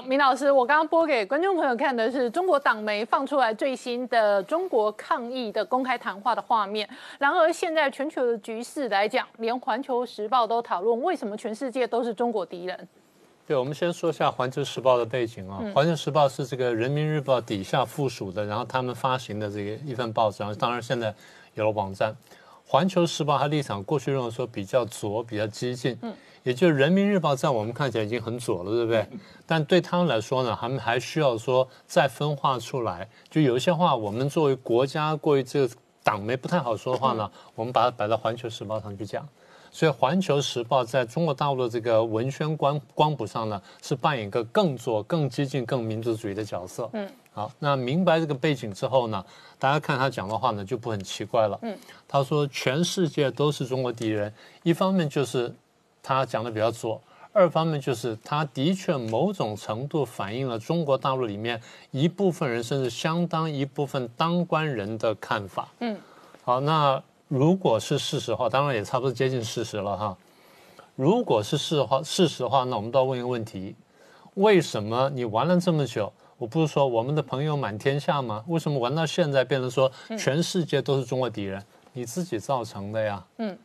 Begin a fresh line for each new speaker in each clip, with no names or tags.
明老师，我刚刚播给观众朋友看的是中国党媒放出来最新的中国抗疫的公开谈话的画面。然而，现在全球的局势来讲，连《环球时报》都讨论为什么全世界都是中国敌人。
对，我们先说一下《环球时报》的背景啊，《环球时报》是这个《人民日报》底下附属的，然后他们发行的这个一份报纸。然后当然，现在有了网站，《环球时报》它立场过去认为说比较左、比较激进。嗯。也就是人民日报在我们看起来已经很左了，对不对？但对他们来说呢，他们还需要说再分化出来。就有一些话，我们作为国家过于这个党媒不太好说的话呢，我们把它摆到《环球时报》上去讲。所以《环球时报》在中国大陆的这个文宣光光谱上呢，是扮演一个更左、更激进、更民族主义的角色。嗯。好，那明白这个背景之后呢，大家看他讲的话呢，就不很奇怪了。嗯。他说：“全世界都是中国敌人。”一方面就是。他讲的比较左，二方面就是他的确某种程度反映了中国大陆里面一部分人甚至相当一部分当官人的看法。嗯，好，那如果是事实的话，当然也差不多接近事实了哈。如果是事实话事实的话，那我们都要问一个问题：为什么你玩了这么久？我不是说我们的朋友满天下吗？为什么玩到现在变成说全世界都是中国敌人？你自己造成的呀。嗯。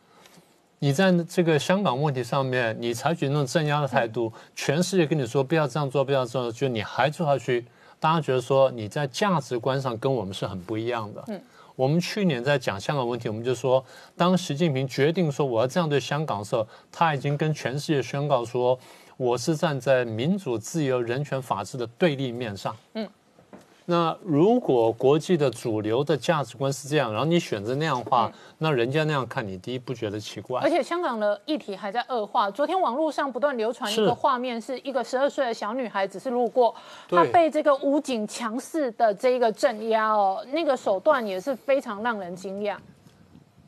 你在这个香港问题上面，你采取那种镇压的态度，全世界跟你说不要这样做，不要这样，就你还做下去，大家觉得说你在价值观上跟我们是很不一样的。嗯，我们去年在讲香港问题，我们就说，当习近平决定说我要这样对香港的时候，他已经跟全世界宣告说，我是站在民主、自由、人权、法治的对立面上。嗯。那如果国际的主流的价值观是这样，然后你选择那样的话，那人家那样看你，第一不觉得奇怪。
而且香港的议题还在恶化。昨天网络上不断流传一个画面，是一个十二岁的小女孩，只是路过，她被这个武警强势的这个镇压哦，那个手段也是非常让人惊讶。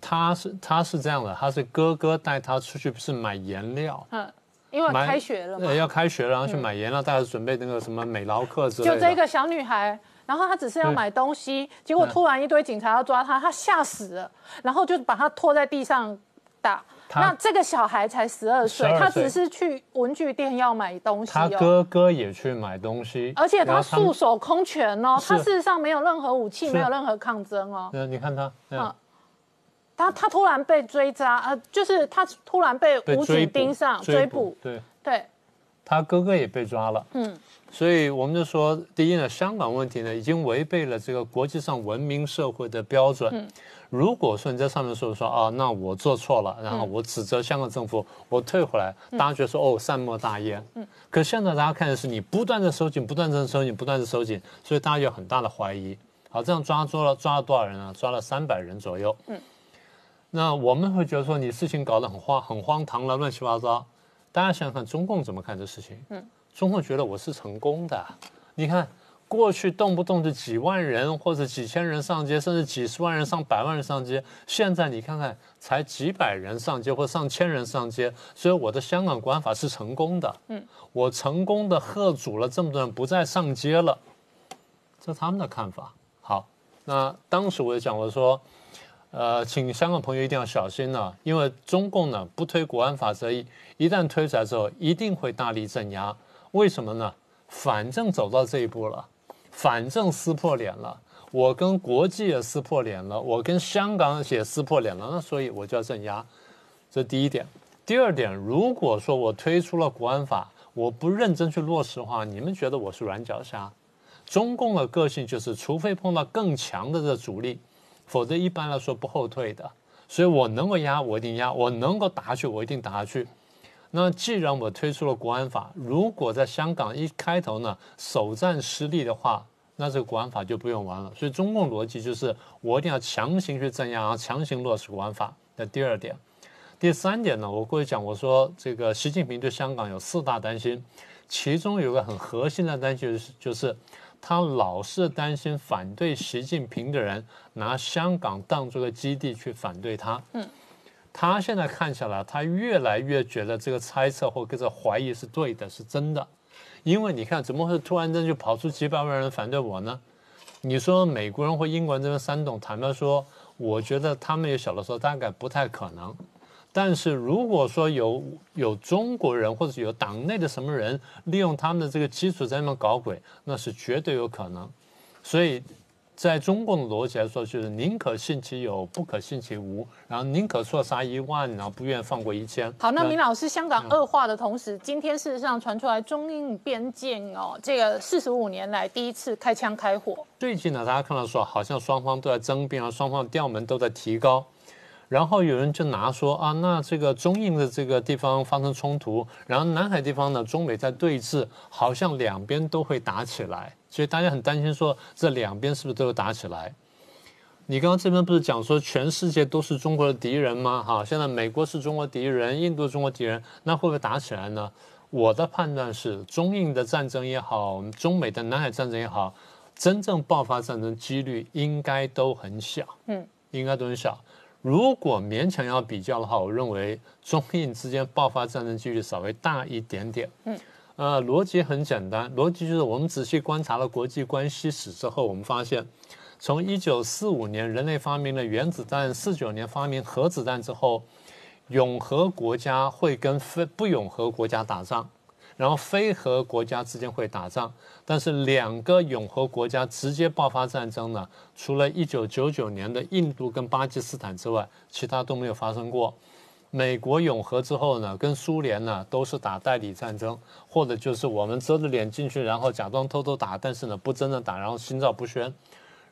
他是他是这样的，他是哥哥带他出去，不是买颜料。嗯。
因为开学了嘛，
要开学了，然后去买颜料，大家准备那个什么美劳课之类
的。就这个小女孩，然后她只是要买东西，结果突然一堆警察要抓她，她吓死了，然后就把她拖在地上打。那这个小孩才十二岁，他只是去文具店要买东西。
他哥哥也去买东西，
而且他束手空拳哦，他事实上没有任何武器，没有任何抗争哦。
嗯，你看他。嗯。
他他突然被追扎，呃，就是他突然被武警盯上追捕，
对
对，
他哥哥也被抓了，嗯，所以我们就说，第一呢，香港问题呢已经违背了这个国际上文明社会的标准。嗯，如果说你在上面说说啊，那我做错了，然后我指责香港政府，我退回来，大家觉得说哦，善莫大焉。嗯，可现在大家看的是你不断的收紧，不断的收紧，不断的收紧，所以大家有很大的怀疑。好，这样抓住了抓了多少人啊？抓了三百人左右。嗯。那我们会觉得说你事情搞得很荒很荒唐了，乱七八糟。大家想想看，中共怎么看这事情？嗯，中共觉得我是成功的。你看，过去动不动就几万人或者几千人上街，甚至几十万人、上百万人上街。现在你看看，才几百人上街或上千人上街，所以我的香港管法是成功的。嗯，我成功的喝阻了这么多人不再上街了，这是他们的看法。好，那当时我就讲，我说。呃，请香港朋友一定要小心了，因为中共呢不推国安法则一，旦推出来之后，一定会大力镇压。为什么呢？反正走到这一步了，反正撕破脸了，我跟国际也撕破脸了，我跟香港也撕破脸了，那所以我就要镇压。这第一点。第二点，如果说我推出了国安法，我不认真去落实的话，你们觉得我是软脚虾？中共的个性就是，除非碰到更强的这阻力。否则一般来说不后退的，所以我能够压我一定压，我能够打下去我一定打下去。那既然我推出了国安法，如果在香港一开头呢首战失利的话，那这个国安法就不用玩了。所以中共逻辑就是我一定要强行去镇压，强行落实国安法。那第二点，第三点呢，我过去讲我说这个习近平对香港有四大担心，其中有个很核心的担心就是就是。他老是担心反对习近平的人拿香港当做个基地去反对他。嗯，他现在看下来，他越来越觉得这个猜测或者这怀疑是对的，是真的。因为你看，怎么会突然间就跑出几百万人反对我呢？你说美国人或英国人这边煽动，坦白说，我觉得他们也晓得说大概不太可能。但是如果说有有中国人或者有党内的什么人利用他们的这个基础在那搞鬼，那是绝对有可能。所以。在中共的逻辑来说，就是宁可信其有，不可信其无，然后宁可错杀一万，然后不愿放过一千。
好，那明老师，香港恶化的同时，今天事实上传出来中印边境哦，这个四十五年来第一次开枪开火。
最近呢，大家看到说，好像双方都在争辩啊，双方调门都在提高。然后有人就拿说啊，那这个中印的这个地方发生冲突，然后南海地方呢，中美在对峙，好像两边都会打起来，所以大家很担心说这两边是不是都会打起来？你刚刚这边不是讲说全世界都是中国的敌人吗？哈，现在美国是中国敌人，印度中国敌人，那会不会打起来呢？我的判断是，中印的战争也好，中美的南海战争也好，真正爆发战争几率应该都很小，嗯，应该都很小。如果勉强要比较的话，我认为中印之间爆发战争几率稍微大一点点。嗯，呃，逻辑很简单，逻辑就是我们仔细观察了国际关系史之后，我们发现，从一九四五年人类发明了原子弹，四九年发明核子弹之后，永和国家会跟非不永和国家打仗。然后非核国家之间会打仗，但是两个永和国家直接爆发战争呢？除了一九九九年的印度跟巴基斯坦之外，其他都没有发生过。美国永和之后呢，跟苏联呢都是打代理战争，或者就是我们遮着脸进去，然后假装偷偷打，但是呢不真的打，然后心照不宣。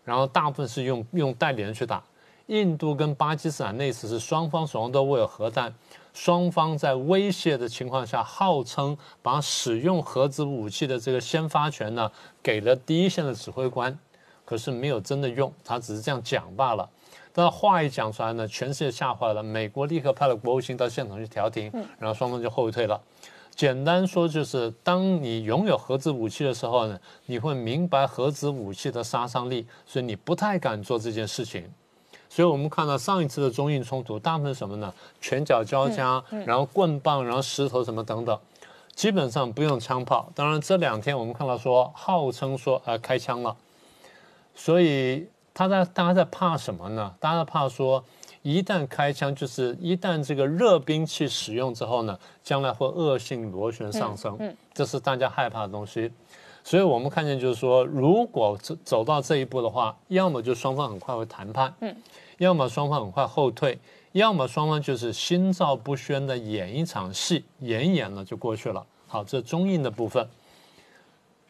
然后大部分是用用代理人去打。印度跟巴基斯坦那次是双方手上都握有核弹。双方在威胁的情况下，号称把使用核子武器的这个先发权呢，给了第一线的指挥官，可是没有真的用，他只是这样讲罢了。但话一讲出来呢，全世界吓坏了，美国立刻派了国务卿到现场去调停，然后双方就后退了。简单说就是，当你拥有核子武器的时候呢，你会明白核子武器的杀伤力，所以你不太敢做这件事情。所以我们看到上一次的中印冲突，大部分什么呢？拳脚交加，然后棍棒，然后石头什么等等，基本上不用枪炮。当然这两天我们看到说，号称说呃开枪了，所以他在大家在怕什么呢？大家怕说，一旦开枪，就是一旦这个热兵器使用之后呢，将来会恶性螺旋上升，这是大家害怕的东西。所以我们看见就是说，如果走走到这一步的话，要么就双方很快会谈判，嗯。要么双方很快后退，要么双方就是心照不宣的演一场戏，演一演了就过去了。好，这中印的部分。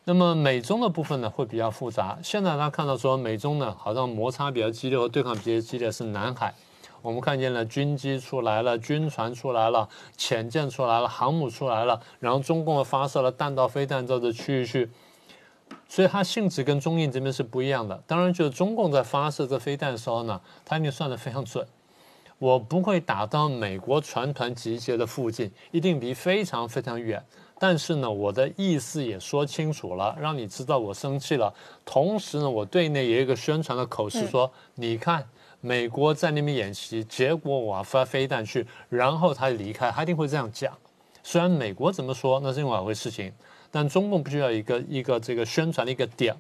那么美中的部分呢，会比较复杂。现在大家看到说，美中呢好像摩擦比较激烈和对抗比较激烈是南海。我们看见了军机出来了，军船出来了，潜舰出来了，航母出来了，然后中共发射了弹道飞弹到这区域去。所以它性质跟中印这边是不一样的。当然，就是中共在发射这飞弹的时候呢，它一定算得非常准。我不会打到美国船团集结的附近，一定离非常非常远。但是呢，我的意思也说清楚了，让你知道我生气了。同时呢，我对内也有一个宣传的口实，说你看美国在那边演习，结果我发飞弹去，然后他离开，他一定会这样讲。虽然美国怎么说，那是另外一回事情。但中共不需要一个一个这个宣传的一个点，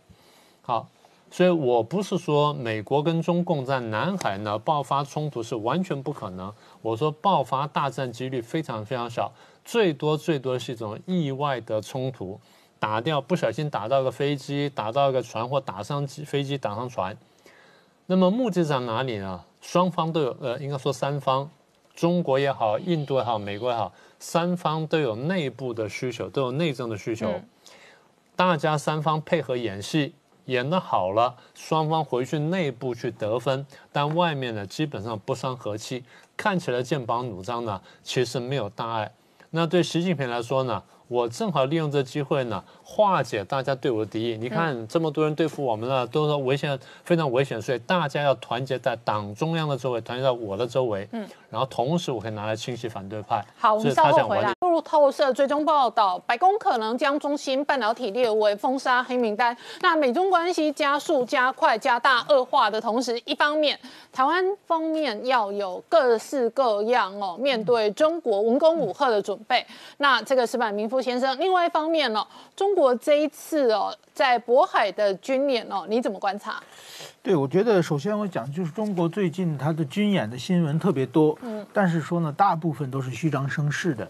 好，所以我不是说美国跟中共在南海呢爆发冲突是完全不可能，我说爆发大战几率非常非常小，最多最多是一种意外的冲突，打掉不小心打到个飞机，打到个船或打上机飞机打上船，那么目的在哪里呢？双方都有，呃，应该说三方，中国也好，印度也好，美国也好。三方都有内部的需求，都有内政的需求。大家三方配合演戏，演的好了，双方回去内部去得分，但外面呢基本上不伤和气，看起来剑拔弩张呢，其实没有大碍。那对习近平来说呢？我正好利用这机会呢，化解大家对我的敌意。你看这么多人对付我们了，都说危险，非常危险，所以大家要团结在党中央的周围，团结在我的周围。嗯，然后同时我可以拿来清洗反对派。
好，我们稍后回来。路透社追踪报道，白宫可能将中芯半导体列为封杀黑名单。那美中关系加速、加快、加大恶化的同时，一方面台湾方面要有各式各样哦面对中国文攻武吓的准备。那这个是板明夫先生。另外一方面呢，中国这一次哦在渤海的军演哦，你怎么观察？
对，我觉得首先我讲就是中国最近它的军演的新闻特别多，嗯，但是说呢，大部分都是虚张声势的。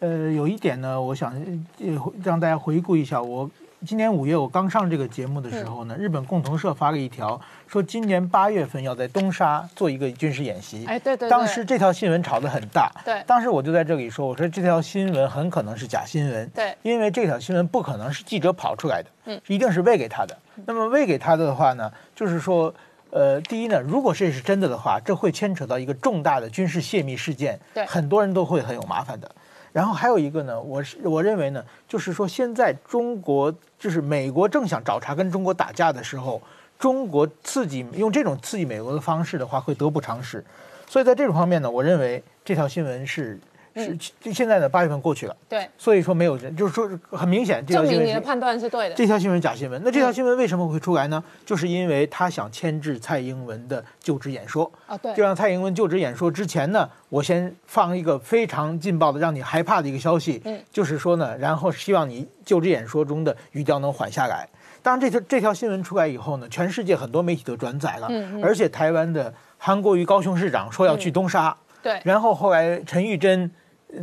呃，有一点呢，我想呃让大家回顾一下，我今年五月我刚上这个节目的时候呢，日本共同社发了一条，说今年八月份要在东沙做一个军事演习。
哎，对对。
当时这条新闻炒得很大。
对。
当时我就在这里说，我说这条新闻很可能是假新闻。
对。
因为这条新闻不可能是记者跑出来的，嗯，一定是喂给他的。那么喂给他的话呢，就是说，呃，第一呢，如果这是真的的话，这会牵扯到一个重大的军事泄密事件，
对，
很多人都会很有麻烦的。然后还有一个呢，我是我认为呢，就是说现在中国就是美国正想找茬跟中国打架的时候，中国刺激用这种刺激美国的方式的话，会得不偿失。所以在这种方面呢，我认为这条新闻是。是，就现在呢，八月份过去了，
对，
所以说没有人，就是说很明显，
证明你的判断是对的。
这条新闻假新闻，那这条新闻为什么会出来呢？就是因为他想牵制蔡英文的就职演说
啊，对，
就让蔡英文就职演说之前呢，我先放一个非常劲爆的，让你害怕的一个消息，嗯，就是说呢，然后希望你就职演说中的语调能缓下来。当然，这条这条新闻出来以后呢，全世界很多媒体都转载了，嗯，而且台湾的韩国瑜高雄市长说要去东沙，
对，
然后后来陈玉珍。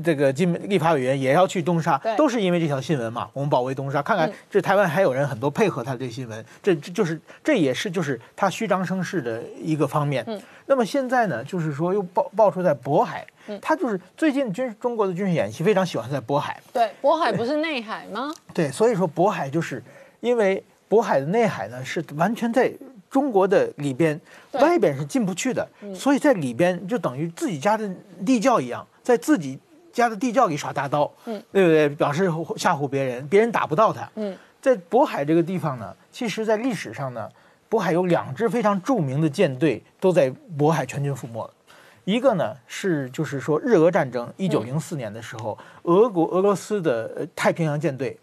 这个进立法委员也要去东沙，都是因为这条新闻嘛。我们保卫东沙，看看这台湾还有人很多配合他这新闻，这这就是这也是就是他虚张声势的一个方面。嗯那么现在呢，就是说又爆爆出在渤海，他就是最近军中国的军事演习非常喜欢在渤海。
对，渤海不是内海吗？
对，所以说渤海就是因为渤海的内海呢是完全在中国的里边，外边是进不去的，所以在里边就等于自己家的地窖一样，在自己。家的地窖里耍大刀，嗯，对不对？表示吓唬别人，别人打不到他。嗯，在渤海这个地方呢，其实，在历史上呢，渤海有两支非常著名的舰队都在渤海全军覆没了。一个呢是就是说日俄战争一九零四年的时候，俄国俄罗斯的太平洋舰队，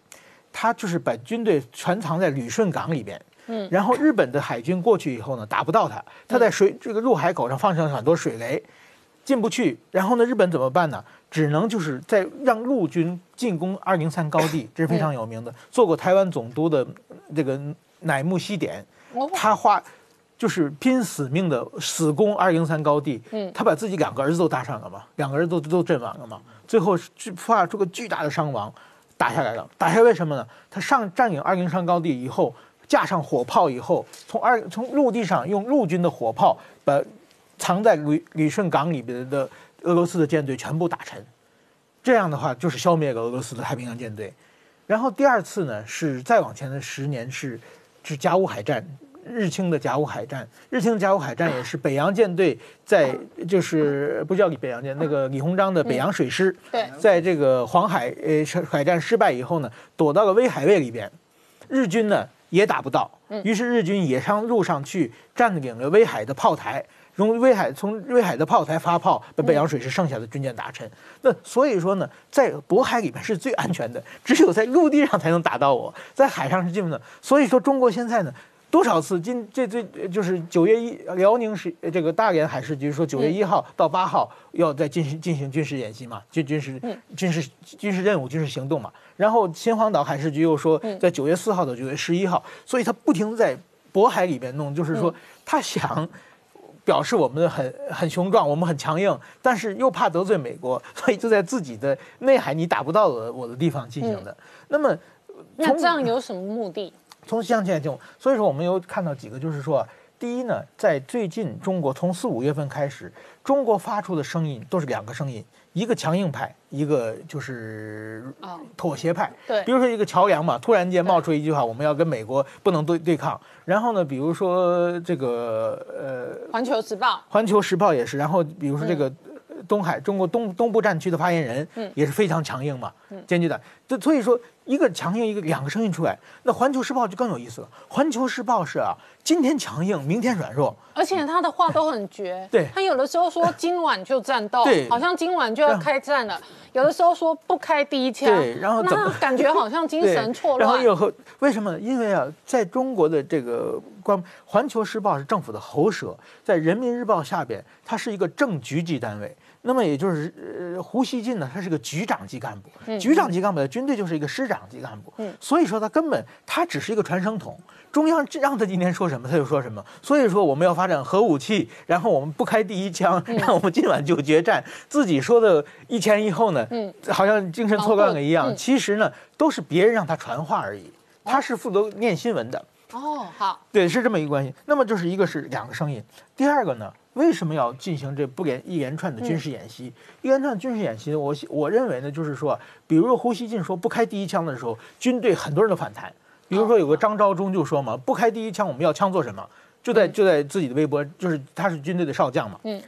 他就是把军队全藏在旅顺港里边。嗯，然后日本的海军过去以后呢，打不到他，他在水这个入海口上放上很多水雷，进不去。然后呢，日本怎么办呢？只能就是在让陆军进攻二零三高地，这是非常有名的。做过台湾总督的这个乃木希典，他花就是拼死命的死攻二零三高地。嗯，他把自己两个儿子都搭上了嘛，两个儿子都都阵亡了嘛。最后是发出个巨大的伤亡，打下来了。打下来为什么呢？他上占领二零三高地以后，架上火炮以后，从二从陆地上用陆军的火炮把藏在旅旅顺港里边的。俄罗斯的舰队全部打沉，这样的话就是消灭了俄罗斯的太平洋舰队。然后第二次呢，是再往前的十年是是甲午海战，日清的甲午海战。日清的甲午海战也是北洋舰队在就是不叫李北洋舰，那个李鸿章的北洋水师，在这个黄海呃海战失败以后呢，躲到了威海卫里边，日军呢也打不到，于是日军也上陆上去占领了威海的炮台。从威海从威海的炮台发炮，把北洋水师剩下的军舰打沉。那所以说呢，在渤海里面是最安全的，只有在陆地上才能打到我，在海上是进不的。所以说中国现在呢，多少次今这最就是九月一辽宁是这个大连海事局说九月一号到八号要再进行进行军事演习嘛，军军事军事军事任务军事行动嘛。然后秦皇岛海事局又说在九月四号到九月十一号，所以他不停在渤海里边弄，就是说他想。表示我们很很雄壮，我们很强硬，但是又怕得罪美国，所以就在自己的内海你打不到的我的地方进行的。那么，
那这样有什么目的？
从相前就所以说我们有看到几个，就是说，第一呢，在最近中国从四五月份开始，中国发出的声音都是两个声音。一个强硬派，一个就是妥协派。
对，
比如说一个乔梁嘛，突然间冒出一句话，我们要跟美国不能对对抗。然后呢，比如说这个
呃，《环球时报》，《
环球时报》也是。然后比如说这个东海中国东东部战区的发言人，也是非常强硬嘛。坚决党。这所以说，一个强硬，一个两个声音出来，那《环球时报》就更有意思了。《环球时报》是啊，今天强硬，明天软弱，
而且他的话都很绝。
对
他有的时候说今晚就战斗，
对
好像今晚就要开战了；有的时候说不开第一枪，
对然后
那感觉好像精神错乱。
然后又和为什么呢？因为啊，在中国的这个官，《环球时报》是政府的喉舌，在《人民日报》下边，它是一个正局级单位。那么也就是，呃，胡锡进呢，他是个局长级干部，局长级干部的军队就是一个师长级干部，所以说他根本他只是一个传声筒，中央让他今天说什么他就说什么。所以说我们要发展核武器，然后我们不开第一枪，让我们今晚就决战。自己说的一前一后呢，好像精神错乱了一样，其实呢都是别人让他传话而已，他是负责念新闻的。
哦，好，
对，是这么一个关系。那么就是一个是两个声音，第二个呢，为什么要进行这不连一连串的军事演习？一连串的军事演习，我我认为呢，就是说，比如说胡锡进说不开第一枪的时候，军队很多人都反弹。比如说有个张召忠就说嘛，不开第一枪，我们要枪做什么？就在就在自己的微博，就是他是军队的少将嘛，
嗯，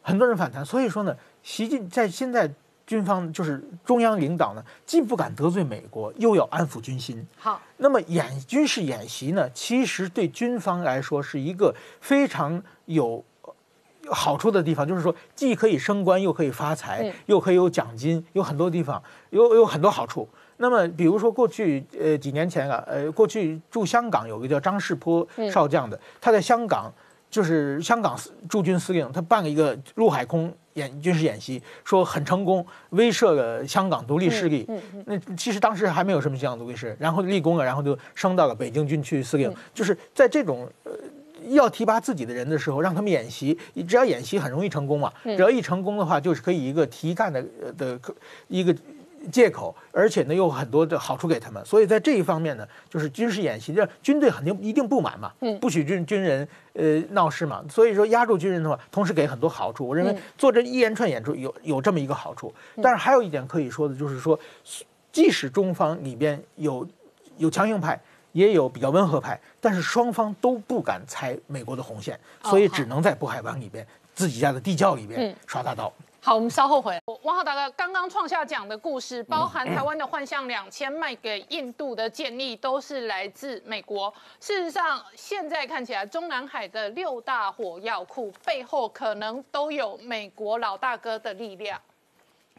很多人反弹。所以说呢，习近在现在军方就是中央领导呢，既不敢得罪美国，又要安抚军心。
好，
那么演军事演习呢，其实对军方来说是一个非常有有好处的地方，就是说既可以升官，又可以发财，
嗯
又可以有奖金，有很多地方有有很多好处。那么，比如说过去呃几年前啊，呃过去驻香港有个叫张世坡少将的，他在香港就是香港驻军司令，他办了一个陆海空演军事演习，说很成功，威慑了香港独立势力。那其实当时还没有什么香港独立势力，然后立功了，然后就升到了北京军区司令。就是在这种呃要提拔自己的人的时候，让他们演习，只要演习很容易成功嘛。只要一成功的话，就是可以一个提干的呃的一个。借口，而且呢又有很多的好处给他们，所以在这一方面呢，就是军事演习，让军队肯定一定不满嘛，不许军军人呃闹事嘛，所以说压住军人的话，同时给很多好处。我认为做这一连串演出有有这么一个好处，但是还有一点可以说的就是说，即使中方里边有有强硬派，也有比较温和派，但是双方都不敢踩美国的红线，所以只能在渤海湾里边自己家的地窖里边耍大刀。
好，我们稍后回来。汪浩大哥刚刚创下讲的故事，包含台湾的幻象两千卖给印度的建议，都是来自美国。事实上，现在看起来，中南海的六大火药库背后可能都有美国老大哥的力量。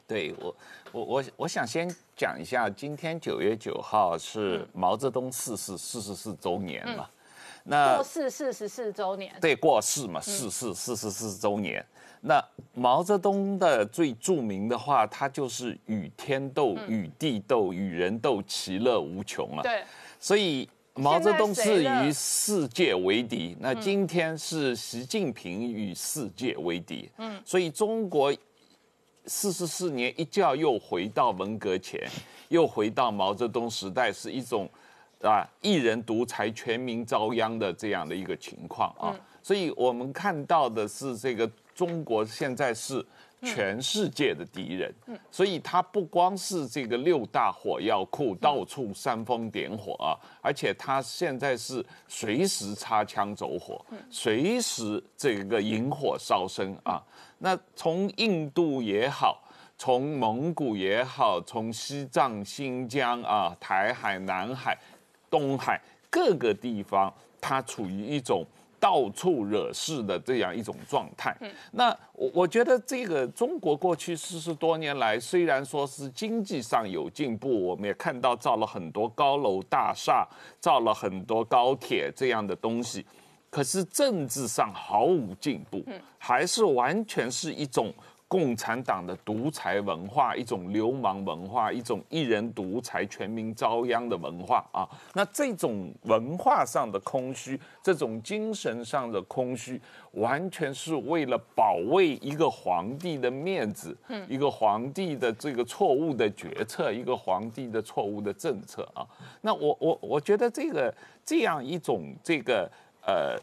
对我，我我我想先讲一下，今天九月九号是毛泽东逝世四十四周年嘛？那
过世四十四周年，
对过世嘛，逝世四十四周年。那毛泽东的最著名的话，他就是与天斗、与地斗、与人斗，其乐无穷啊。
对，
所以毛泽东是与世界为敌，那今天是习近平与世界为敌。嗯，所以中国四十四年一觉又回到文革前，又回到毛泽东时代，是一种啊一人独裁、全民遭殃的这样的一个情况啊。所以我们看到的是这个中国现在是。全世界的敌人，所以它不光是这个六大火药库到处煽风点火啊，而且它现在是随时擦枪走火，随时这个引火烧身啊。那从印度也好，从蒙古也好，从西藏、新疆啊、台海、南海、东海各个地方，它处于一种。到处惹事的这样一种状态。那我我觉得这个中国过去四十多年来，虽然说是经济上有进步，我们也看到造了很多高楼大厦，造了很多高铁这样的东西，可是政治上毫无进步，还是完全是一种。共产党的独裁文化，一种流氓文化，一种一人独裁、全民遭殃的文化啊！那这种文化上的空虚，这种精神上的空虚，完全是为了保卫一个皇帝的面子，一个皇帝的这个错误的决策，一个皇帝的错误的政策啊！那我我我觉得这个这样一种这个呃。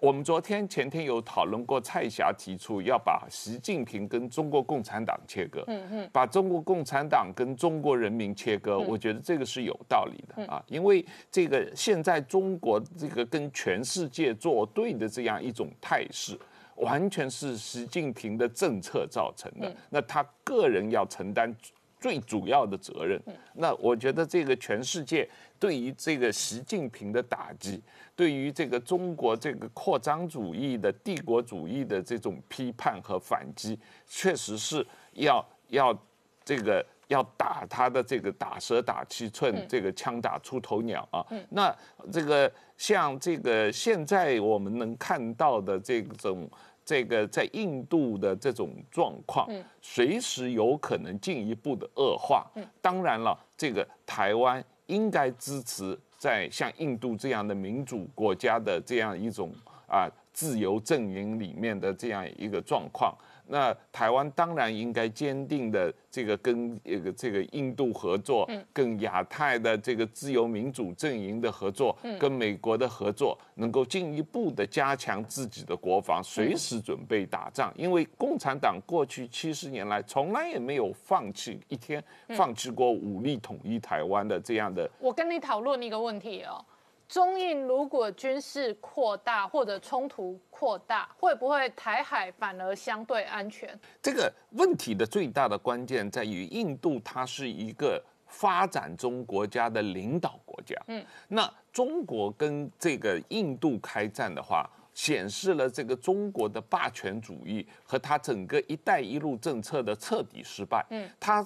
我们昨天前天有讨论过，蔡霞提出要把习近平跟中国共产党切割，嗯嗯，把中国共产党跟中国人民切割，我觉得这个是有道理的啊，因为这个现在中国这个跟全世界作对的这样一种态势，完全是习近平的政策造成的，那他个人要承担最主要的责任。那我觉得这个全世界对于这个习近平的打击，对于这个中国这个扩张主义的帝国主义的这种批判和反击，确实是要要这个要打他的这个打蛇打七寸，这个枪打出头鸟啊。那这个像这个现在我们能看到的这种。这个在印度的这种状况，随时有可能进一步的恶化。当然了，这个台湾应该支持在像印度这样的民主国家的这样一种啊自由阵营里面的这样一个状况。那台湾当然应该坚定的这个跟这个这个印度合作，跟亚太的这个自由民主阵营的合作，跟美国的合作，能够进一步的加强自己的国防，随时准备打仗。因为共产党过去七十年来从来也没有放弃一天，放弃过武力统一台湾的这样的。
我跟你讨论一个问题哦。中印如果军事扩大或者冲突扩大，会不会台海反而相对安全？
这个问题的最大的关键在于，印度它是一个发展中国家的领导国家。嗯，那中国跟这个印度开战的话，显示了这个中国的霸权主义和它整个“一带一路”政策的彻底失败。嗯，它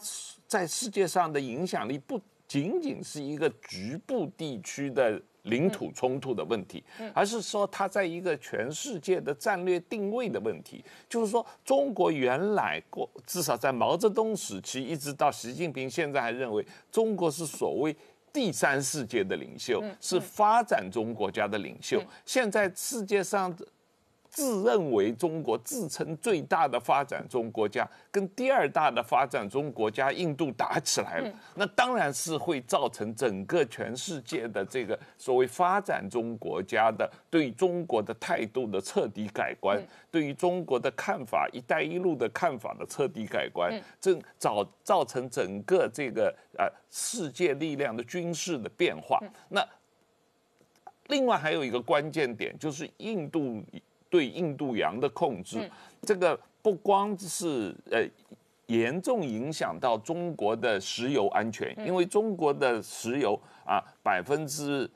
在世界上的影响力不仅仅是一个局部地区的。领土冲突的问题，而是说它在一个全世界的战略定位的问题。就是说，中国原来过至少在毛泽东时期，一直到习近平现在还认为中国是所谓第三世界的领袖，是发展中国家的领袖。现在世界上。自认为中国自称最大的发展中国家，跟第二大的发展中国家印度打起来了，那当然是会造成整个全世界的这个所谓发展中国家的对中国的态度的彻底改观，对于中国的看法、一带一路的看法的彻底改观，正造造成整个这个呃世界力量的军事的变化。那另外还有一个关键点就是印度。对印度洋的控制，这个不光是呃严重影响到中国的石油安全，因为中国的石油啊百分之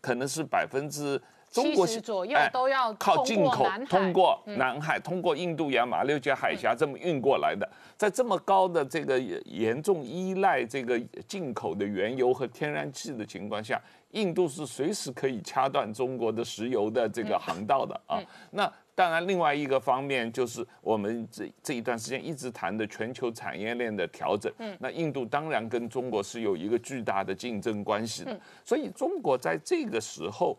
可能是百分之
中国左右都要
靠进口，通
过
南海，通过印度洋、马六甲海峡这么运过来的，在这么高的这个严重依赖这个进口的原油和天然气的情况下。印度是随时可以掐断中国的石油的这个航道的啊。那当然，另外一个方面就是我们这这一段时间一直谈的全球产业链的调整。嗯，那印度当然跟中国是有一个巨大的竞争关系的。所以中国在这个时候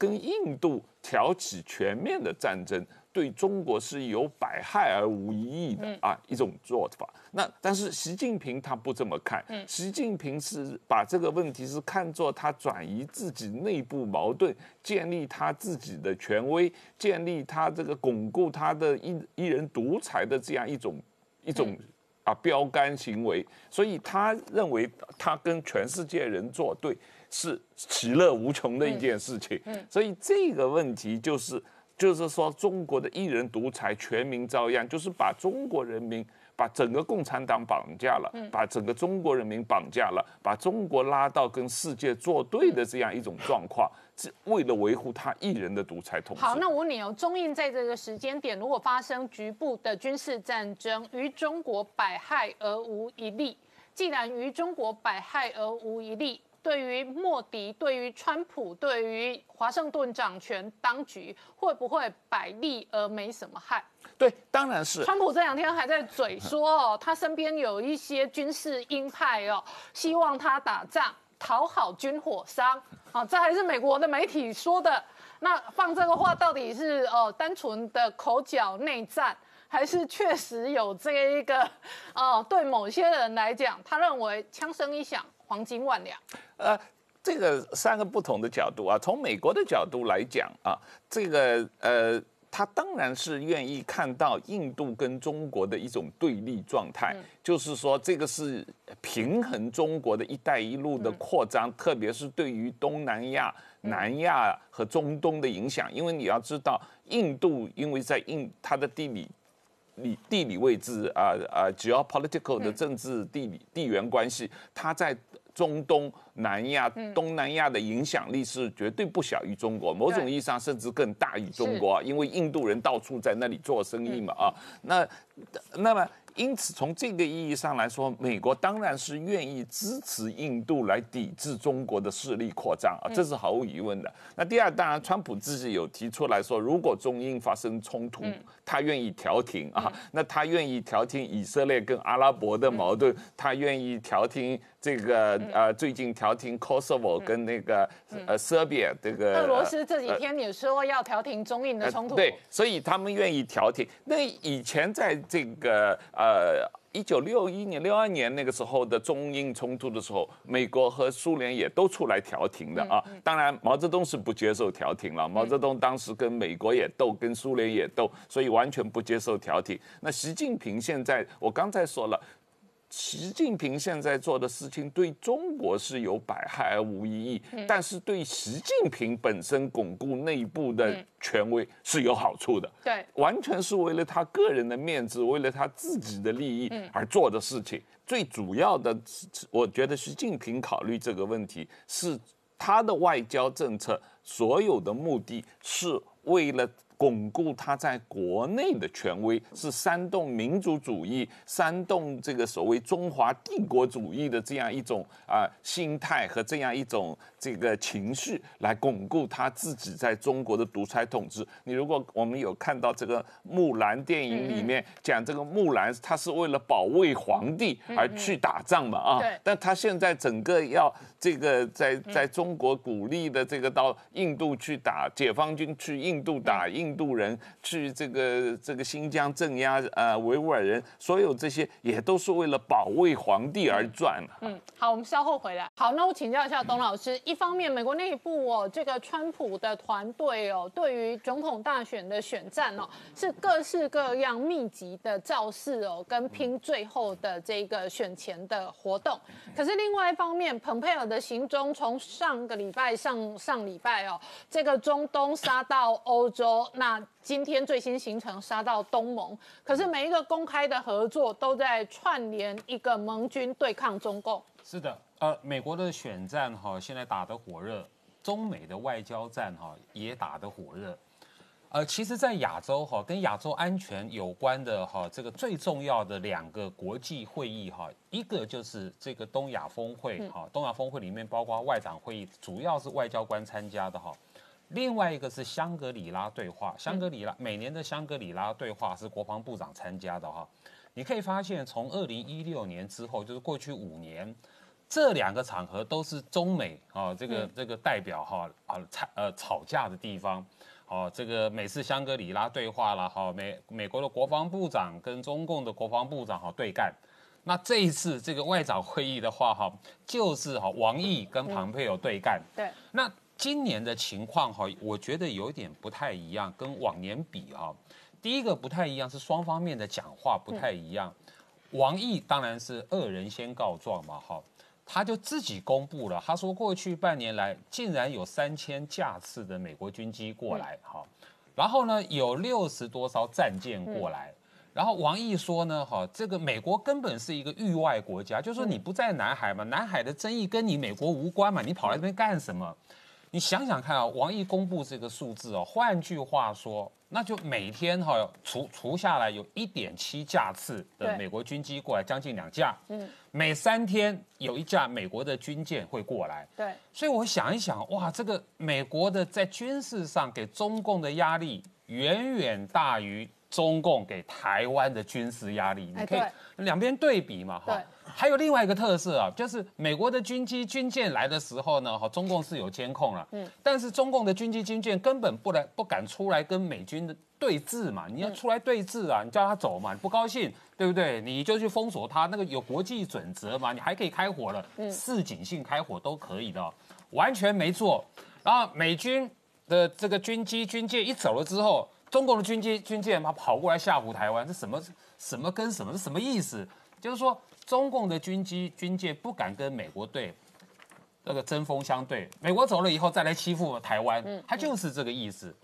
跟印度挑起全面的战争。对中国是有百害而无一益的啊一种做法。那但是习近平他不这么看，习近平是把这个问题是看作他转移自己内部矛盾，建立他自己的权威，建立他这个巩固他的一一人独裁的这样一种一种啊标杆行为。所以他认为他跟全世界人作对是其乐无穷的一件事情。所以这个问题就是。就是说，中国的一人独裁、全民遭殃，就是把中国人民、把整个共产党绑架了，把整个中国人民绑架了，把中国拉到跟世界作对的这样一种状况，是为了维护他一人的独裁统治。
好，那我问你哦，中印在这个时间点，如果发生局部的军事战争，于中国百害而无一利。既然于中国百害而无一利。对于莫迪，对于川普，对于华盛顿掌权当局，会不会百利而没什么害？
对，当然是。
川普这两天还在嘴说哦，他身边有一些军事鹰派哦，希望他打仗讨好军火商啊，这还是美国的媒体说的。那放这个话到底是哦单纯的口角内战，还是确实有这一个哦？对某些人来讲，他认为枪声一响。黄金万两，呃，
这个三个不同的角度啊，从美国的角度来讲啊，这个呃，他当然是愿意看到印度跟中国的一种对立状态，就是说这个是平衡中国的一带一路的扩张，特别是对于东南亚、南亚和中东的影响，因为你要知道，印度因为在印它的地理。理地理位置啊啊，geopolitical 的政治地理地缘关系，它在中东南亚、东南亚的影响力是绝对不小于中国，某种意义上甚至更大于中国，因为印度人到处在那里做生意嘛啊，那那么。因此，从这个意义上来说，美国当然是愿意支持印度来抵制中国的势力扩张啊，这是毫无疑问的。那第二，当然，川普自己有提出来说，如果中印发生冲突，他愿意调停啊，那他愿意调停以色列跟阿拉伯的矛盾，他愿意调停这个呃，最近调停 Kosovo 跟那个呃 Serbia 这个。
俄罗斯这几天也说要调停中印的冲突。
对，所以他们愿意调停。那以前在这个。呃，一九六一年、六二年那个时候的中印冲突的时候，美国和苏联也都出来调停的啊。当然，毛泽东是不接受调停了。毛泽东当时跟美国也斗，跟苏联也斗，所以完全不接受调停。那习近平现在，我刚才说了。习近平现在做的事情对中国是有百害而无一益，但是对习近平本身巩固内部的权威是有好处的。
对，
完全是为了他个人的面子，为了他自己的利益而做的事情。最主要的，我觉得习近平考虑这个问题是他的外交政策所有的目的是为了。巩固他在国内的权威，是煽动民族主义、煽动这个所谓中华帝国主义的这样一种啊心态和这样一种这个情绪，来巩固他自己在中国的独裁统治。你如果我们有看到这个木兰电影里面讲这个木兰，她是为了保卫皇帝而去打仗嘛啊？但他现在整个要这个在在中国鼓励的这个到印度去打解放军去印度打印。印度人去这个这个新疆镇压呃维吾尔人，所有这些也都是为了保卫皇帝而转。
嗯，好，我们稍后回来。好，那我请教一下董老师，一方面美国内部哦，这个川普的团队哦，对于总统大选的选战哦，是各式各样密集的造势哦，跟拼最后的这个选前的活动。可是另外一方面，蓬佩尔的行踪从上个礼拜上上礼拜哦，这个中东杀到欧洲。那今天最新行程杀到东盟，可是每一个公开的合作都在串联一个盟军对抗中共。
是的，呃，美国的选战哈现在打得火热，中美的外交战哈也打得火热。呃，其实，在亚洲哈跟亚洲安全有关的哈这个最重要的两个国际会议哈，一个就是这个东亚峰会哈，东亚峰会里面包括外长会议，主要是外交官参加的哈。另外一个是香格里拉对话，香格里拉每年的香格里拉对话是国防部长参加的哈。你可以发现，从二零一六年之后，就是过去五年，这两个场合都是中美啊这个这个代表哈啊吵呃吵架的地方。哦，这个每次香格里拉对话了哈，美美国的国防部长跟中共的国防部长哈对干。那这一次这个外长会议的话哈，就是哈王毅跟庞佩有对干。
对，
那。今年的情况哈，我觉得有点不太一样，跟往年比哈。第一个不太一样是双方面的讲话不太一样。王毅当然是恶人先告状嘛哈，他就自己公布了，他说过去半年来竟然有三千架次的美国军机过来哈，然后呢有六十多艘战舰过来，然后王毅说呢哈，这个美国根本是一个域外国家，就说你不在南海嘛，南海的争议跟你美国无关嘛，你跑来这边干什么？你想想看啊，王毅公布这个数字哦，换句话说，那就每天哈除除下来有一点七架次的美国军机过来，将近两架。嗯，每三天有一架美国的军舰会过来。
对，
所以我想一想，哇，这个美国的在军事上给中共的压力远远大于。中共给台湾的军事压力，你可以两边对比嘛，哈。还有另外一个特色啊，就是美国的军机军舰来的时候呢，哈，中共是有监控了，嗯，但是中共的军机军舰根本不来不敢出来跟美军的对峙嘛，你要出来对峙啊，你叫他走嘛，你不高兴，对不对？你就去封锁他，那个有国际准则嘛，你还可以开火了，示警性开火都可以的，完全没做。然后美军的这个军机军舰一走了之后。中共的军机军舰嘛跑过来吓唬台湾，这什么什么跟什么是什么意思？就是说中共的军机军舰不敢跟美国对那个针锋相对，美国走了以后再来欺负台湾，他就是这个意思。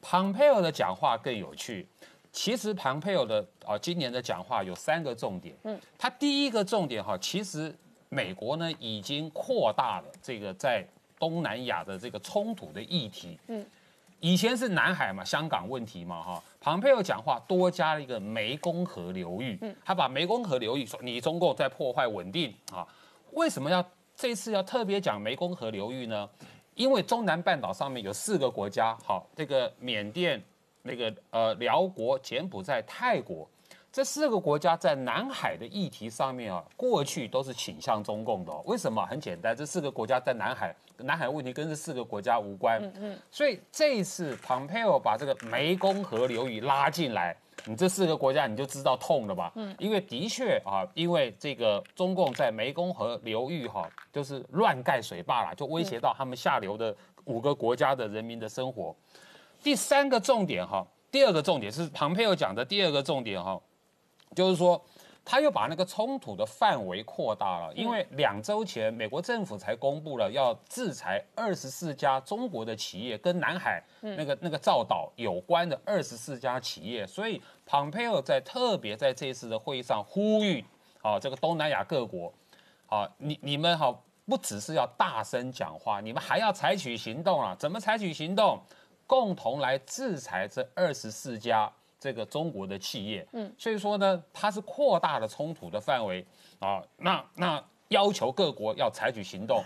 蓬佩尔的讲话更有趣，其实庞佩尔的啊今年的讲话有三个重点。嗯，他第一个重点哈，其实美国呢已经扩大了这个在东南亚的这个冲突的议题。嗯，以前是南海嘛，香港问题嘛，哈。庞佩奥讲话多加了一个湄公河流域。嗯，他把湄公河流域说你中共在破坏稳定啊。为什么要这次要特别讲湄公河流域呢？因为中南半岛上面有四个国家，好，这个缅甸。那个呃，辽国、柬埔寨、泰国这四个国家在南海的议题上面啊，过去都是倾向中共的。为什么？很简单，这四个国家在南海，南海问题跟这四个国家无关。嗯嗯。所以这一次，Pompeo 把这个湄公河流域拉进来，你这四个国家你就知道痛了吧？嗯。因为的确啊，因为这个中共在湄公河流域哈，就是乱盖水坝了，就威胁到他们下流的五个国家的人民的生活。第三个重点哈，第二个重点是蓬佩奥讲的第二个重点哈，就是说他又把那个冲突的范围扩大了，因为两周前美国政府才公布了要制裁二十四家中国的企业，跟南海那个那个造岛有关的二十四家企业，所以庞佩奥在特别在这次的会议上呼吁啊，这个东南亚各国啊，你你们好不只是要大声讲话，你们还要采取行动啊？怎么采取行动？共同来制裁这二十四家这个中国的企业，嗯，所以说呢，它是扩大了冲突的范围啊，那那要求各国要采取行动。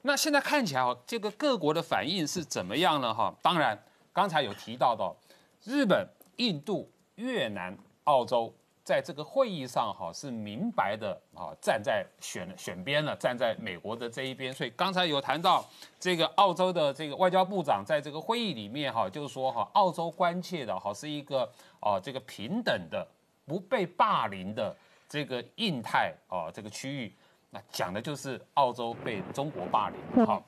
那现在看起来哦，这个各国的反应是怎么样呢？哈，当然刚才有提到的，日本、印度、越南、澳洲。在这个会议上，哈是明白的啊，站在选选边了，站在美国的这一边。所以刚才有谈到这个澳洲的这个外交部长在这个会议里面，哈，就是说哈，澳洲关切的哈是一个啊这个平等的、不被霸凌的这个印太啊这个区域。那讲的就是澳洲被中国霸凌。好，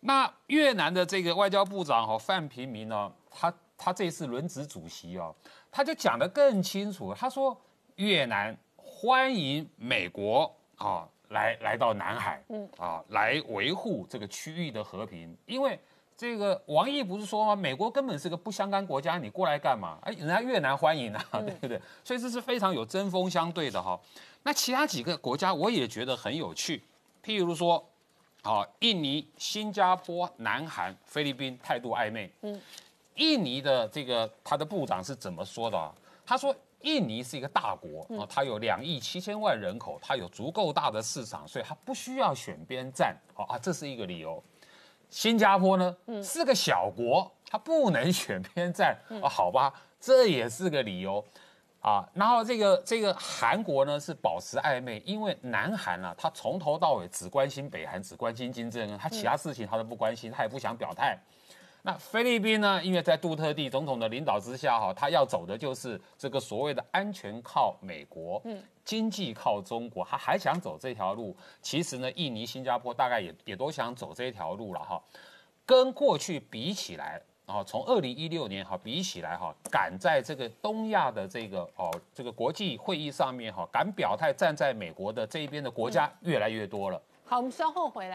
那越南的这个外交部长哈范平明呢，他他这次轮值主席哦。他就讲得更清楚，他说越南欢迎美国啊来来到南海，嗯啊来维护这个区域的和平，因为这个王毅不是说吗？美国根本是个不相干国家，你过来干嘛？哎，人家越南欢迎啊，对不对？所以这是非常有针锋相对的哈。那其他几个国家我也觉得很有趣，譬如说，啊印尼、新加坡、南韩、菲律宾态度暧昧，嗯。印尼的这个他的部长是怎么说的？啊他说，印尼是一个大国啊，它有两亿七千万人口，它有足够大的市场，所以它不需要选边站。好啊，这是一个理由。新加坡呢，是个小国，它不能选边站啊，好吧，这也是个理由啊。然后这个这个韩国呢是保持暧昧，因为南韩啊，他从头到尾只关心北韩，只关心金正恩，他其他事情他都不关心，他也不想表态。那菲律宾呢？因为在杜特地总统的领导之下，哈，他要走的就是这个所谓的安全靠美国，嗯，经济靠中国，他还想走这条路。其实呢，印尼、新加坡大概也也都想走这条路了，哈。跟过去比起来，啊，从二零一六年哈比起来，哈，敢在这个东亚的这个哦这个国际会议上面，哈，敢表态站在美国的这一边的国家越来越多了。
好，我们稍后回来。